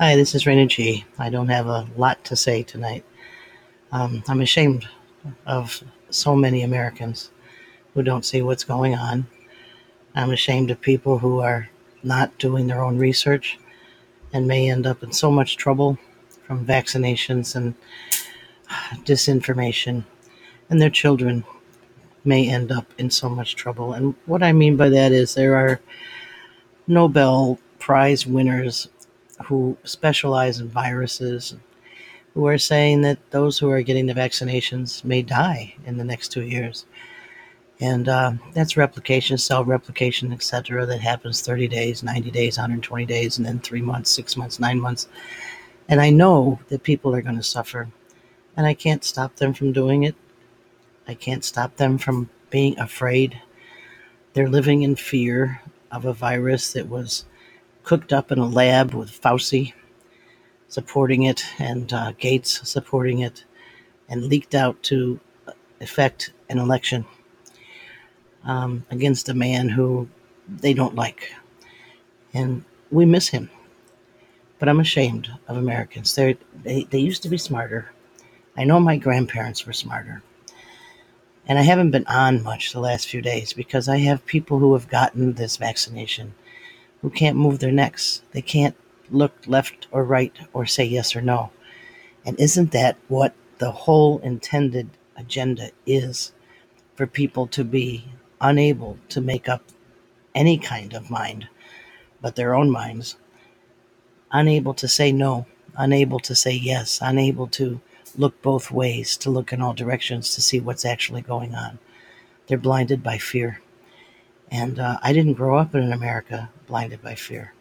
Hi, this is Raina G. I don't have a lot to say tonight. Um, I'm ashamed of so many Americans who don't see what's going on. I'm ashamed of people who are not doing their own research and may end up in so much trouble from vaccinations and disinformation, and their children may end up in so much trouble. And what I mean by that is there are Nobel Prize winners who specialize in viruses who are saying that those who are getting the vaccinations may die in the next two years. And uh, that's replication, cell replication, etc., that happens 30 days, 90 days, 120 days, and then three months, six months, nine months. And I know that people are going to suffer, and I can't stop them from doing it. I can't stop them from being afraid. They're living in fear of a virus that was cooked up in a lab with Fauci supporting it and uh, Gates supporting it and leaked out to effect an election um, against a man who they don't like. And we miss him. But I'm ashamed of Americans. They they used to be smarter. I know my grandparents were smarter. And I haven't been on much the last few days because I have people who have gotten this vaccination who can't move their necks. They can't look left or right or say yes or no. And isn't that what the whole intended agenda is for people to be unable to make up any kind of mind but their own minds, unable to say no, unable to say yes, unable to look both ways, to look in all directions to see what's actually going on. They're blinded by fear. And uh, I didn't grow up in an America blinded by fear.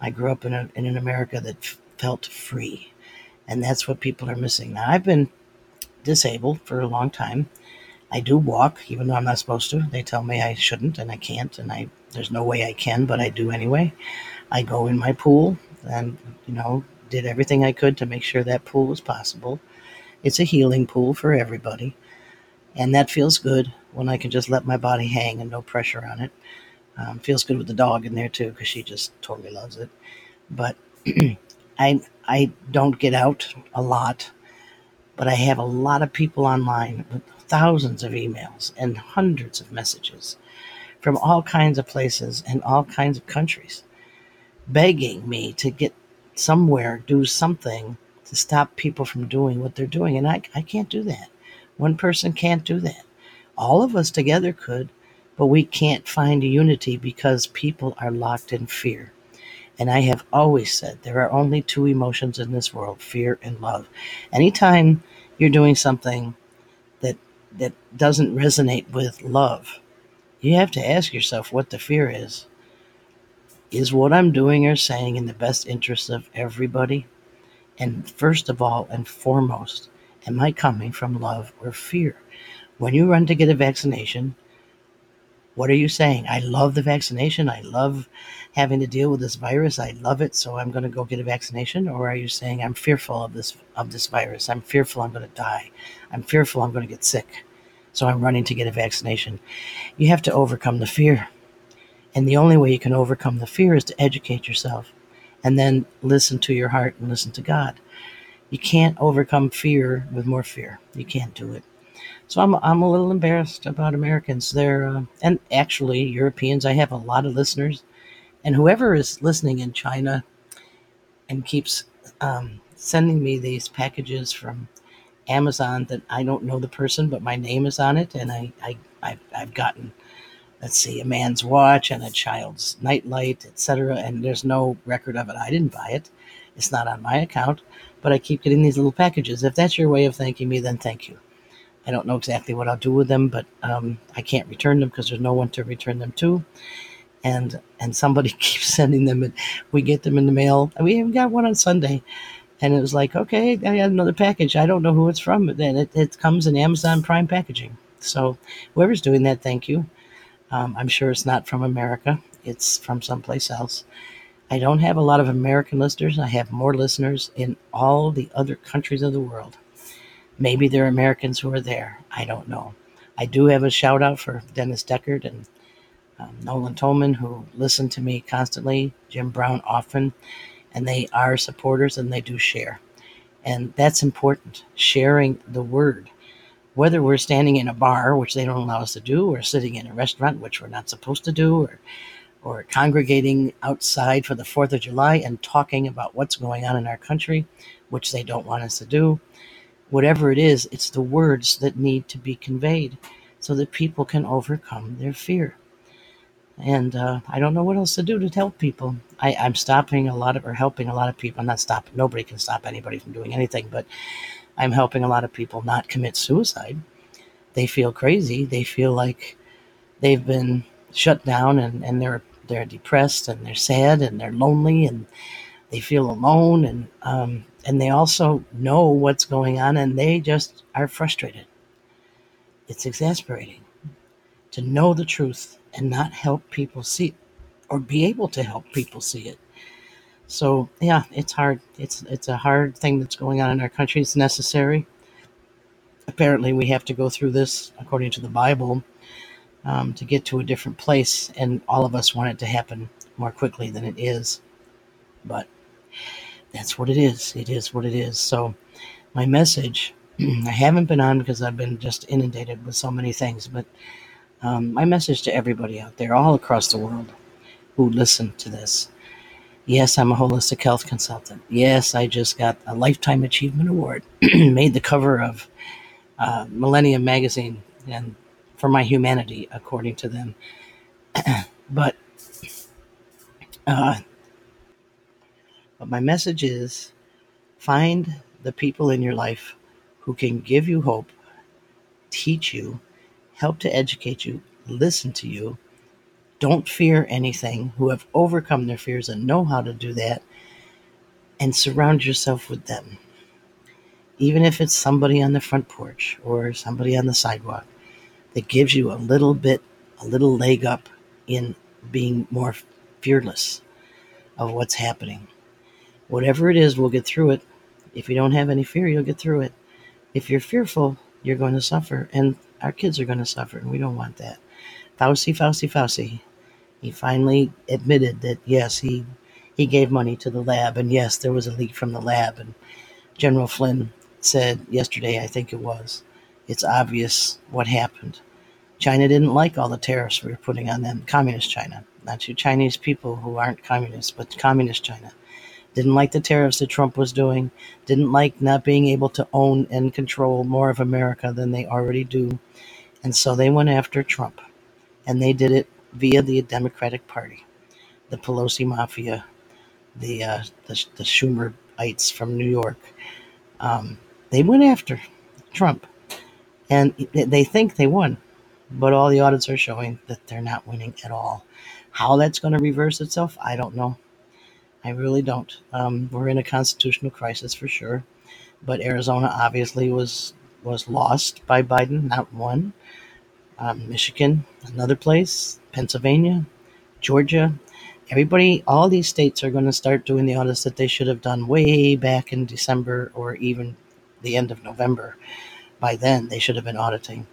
I grew up in, a, in an America that f- felt free. And that's what people are missing. Now, I've been disabled for a long time. I do walk, even though I'm not supposed to. They tell me I shouldn't and I can't, and I there's no way I can, but I do anyway. I go in my pool and, you know, did everything I could to make sure that pool was possible. It's a healing pool for everybody. And that feels good when I can just let my body hang and no pressure on it. Um, feels good with the dog in there too because she just totally loves it. But I I don't get out a lot, but I have a lot of people online with thousands of emails and hundreds of messages from all kinds of places and all kinds of countries begging me to get somewhere, do something to stop people from doing what they're doing. And I, I can't do that. One person can't do that. All of us together could, but we can't find unity because people are locked in fear. And I have always said there are only two emotions in this world fear and love. Anytime you're doing something that, that doesn't resonate with love, you have to ask yourself what the fear is. Is what I'm doing or saying in the best interest of everybody? And first of all and foremost, am I coming from love or fear? When you run to get a vaccination, what are you saying? I love the vaccination. I love having to deal with this virus. I love it, so I'm going to go get a vaccination. Or are you saying I'm fearful of this of this virus? I'm fearful I'm going to die. I'm fearful I'm going to get sick, so I'm running to get a vaccination. You have to overcome the fear, and the only way you can overcome the fear is to educate yourself, and then listen to your heart and listen to God. You can't overcome fear with more fear. You can't do it. So I'm I'm a little embarrassed about Americans. They're uh, and actually Europeans. I have a lot of listeners, and whoever is listening in China and keeps um, sending me these packages from Amazon that I don't know the person, but my name is on it, and I I I've, I've gotten let's see a man's watch and a child's nightlight, etc. And there's no record of it. I didn't buy it. It's not on my account, but I keep getting these little packages. If that's your way of thanking me, then thank you. I don't know exactly what I'll do with them, but um, I can't return them because there's no one to return them to. And and somebody keeps sending them, and we get them in the mail. We even got one on Sunday, and it was like, okay, I got another package. I don't know who it's from, but then it, it comes in Amazon Prime packaging. So whoever's doing that, thank you. Um, I'm sure it's not from America; it's from someplace else. I don't have a lot of American listeners. I have more listeners in all the other countries of the world. Maybe there are Americans who are there. I don't know. I do have a shout out for Dennis Deckard and um, Nolan Tolman, who listen to me constantly, Jim Brown often. and they are supporters and they do share. And that's important, sharing the word. Whether we're standing in a bar, which they don't allow us to do, or sitting in a restaurant, which we're not supposed to do, or or congregating outside for the 4th of July and talking about what's going on in our country, which they don't want us to do. Whatever it is, it's the words that need to be conveyed so that people can overcome their fear. And uh, I don't know what else to do to help people. I, I'm stopping a lot of, or helping a lot of people. I'm not stopping, nobody can stop anybody from doing anything, but I'm helping a lot of people not commit suicide. They feel crazy. They feel like they've been shut down and, and they're they're depressed and they're sad and they're lonely and they feel alone and um, and they also know what's going on and they just are frustrated. It's exasperating to know the truth and not help people see it or be able to help people see it. So yeah, it's hard. It's it's a hard thing that's going on in our country. It's necessary. Apparently, we have to go through this according to the Bible um, to get to a different place. And all of us want it to happen more quickly than it is. But that's what it is. It is what it is. So, my message I haven't been on because I've been just inundated with so many things, but um, my message to everybody out there, all across the world, who listen to this. Yes, I'm a holistic health consultant. Yes, I just got a Lifetime Achievement Award, made the cover of uh, Millennium Magazine, and for my humanity, according to them. but, uh, but my message is find the people in your life who can give you hope, teach you, help to educate you, listen to you, don't fear anything, who have overcome their fears and know how to do that, and surround yourself with them. Even if it's somebody on the front porch or somebody on the sidewalk, that gives you a little bit, a little leg up in being more fearless of what's happening. Whatever it is, we'll get through it. If you don't have any fear, you'll get through it. If you're fearful, you're going to suffer, and our kids are going to suffer, and we don't want that. Fauci, Fauci, Fauci. He finally admitted that yes, he he gave money to the lab, and yes, there was a leak from the lab. And General Flynn said yesterday, I think it was, it's obvious what happened. China didn't like all the tariffs we were putting on them. Communist China, not you Chinese people who aren't communists, but communist China. Didn't like the tariffs that Trump was doing. Didn't like not being able to own and control more of America than they already do. And so they went after Trump. And they did it via the Democratic Party, the Pelosi Mafia, the, uh, the, the Schumerites from New York. Um, they went after Trump and they think they won, but all the audits are showing that they're not winning at all. How that's going to reverse itself, I don't know. I really don't. Um, we're in a constitutional crisis for sure, but Arizona obviously was was lost by Biden, not won. Um, Michigan, another place, Pennsylvania, Georgia, everybody, all these states are going to start doing the audits that they should have done way back in December or even the end of November by then they should have been auditing.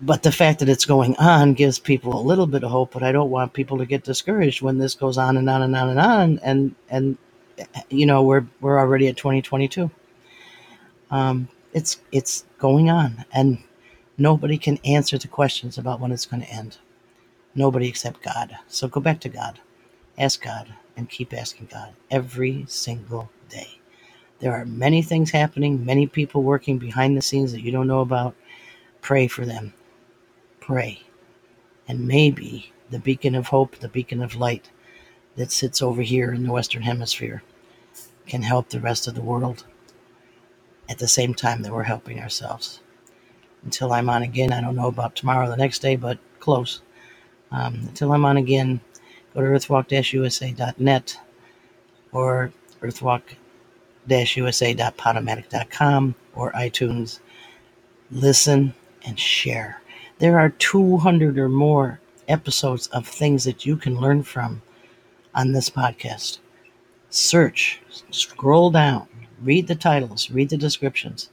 But the fact that it's going on gives people a little bit of hope, but I don't want people to get discouraged when this goes on and on and on and on and and you know we're we're already at 2022. Um, it's it's going on and nobody can answer the questions about when it's going to end. Nobody except God. So go back to God. Ask God and keep asking God every single day. There are many things happening, many people working behind the scenes that you don't know about. Pray for them. Pray. And maybe the beacon of hope, the beacon of light that sits over here in the Western Hemisphere can help the rest of the world at the same time that we're helping ourselves. Until I'm on again, I don't know about tomorrow or the next day, but close. Um, until I'm on again, go to earthwalk-usa.net or earthwalk usa.podomatic.com or iTunes. Listen and share. There are 200 or more episodes of things that you can learn from on this podcast. Search, scroll down, read the titles, read the descriptions,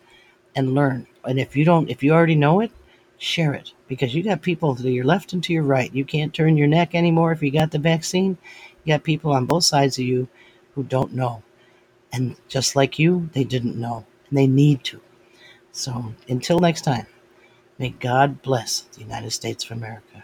and learn. And if you don't, if you already know it, share it because you got people to your left and to your right. You can't turn your neck anymore if you got the vaccine. You got people on both sides of you who don't know. And just like you, they didn't know. And they need to. So until next time, may God bless the United States of America.